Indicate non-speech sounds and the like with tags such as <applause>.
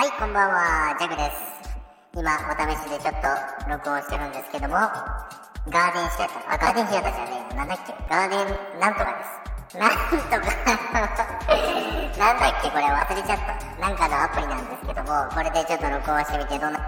はい、こんばんは、ジャグです。今、お試しでちょっと録音してるんですけども、ガーデンシアター、あ、ガーデンシアターじゃねえ、なんだっけ、ガーデンなんとかです。なんとか <laughs> なんだっけ、これ忘れちゃった。なんかのアプリなんですけども、これでちょっと録音してみて、どうな、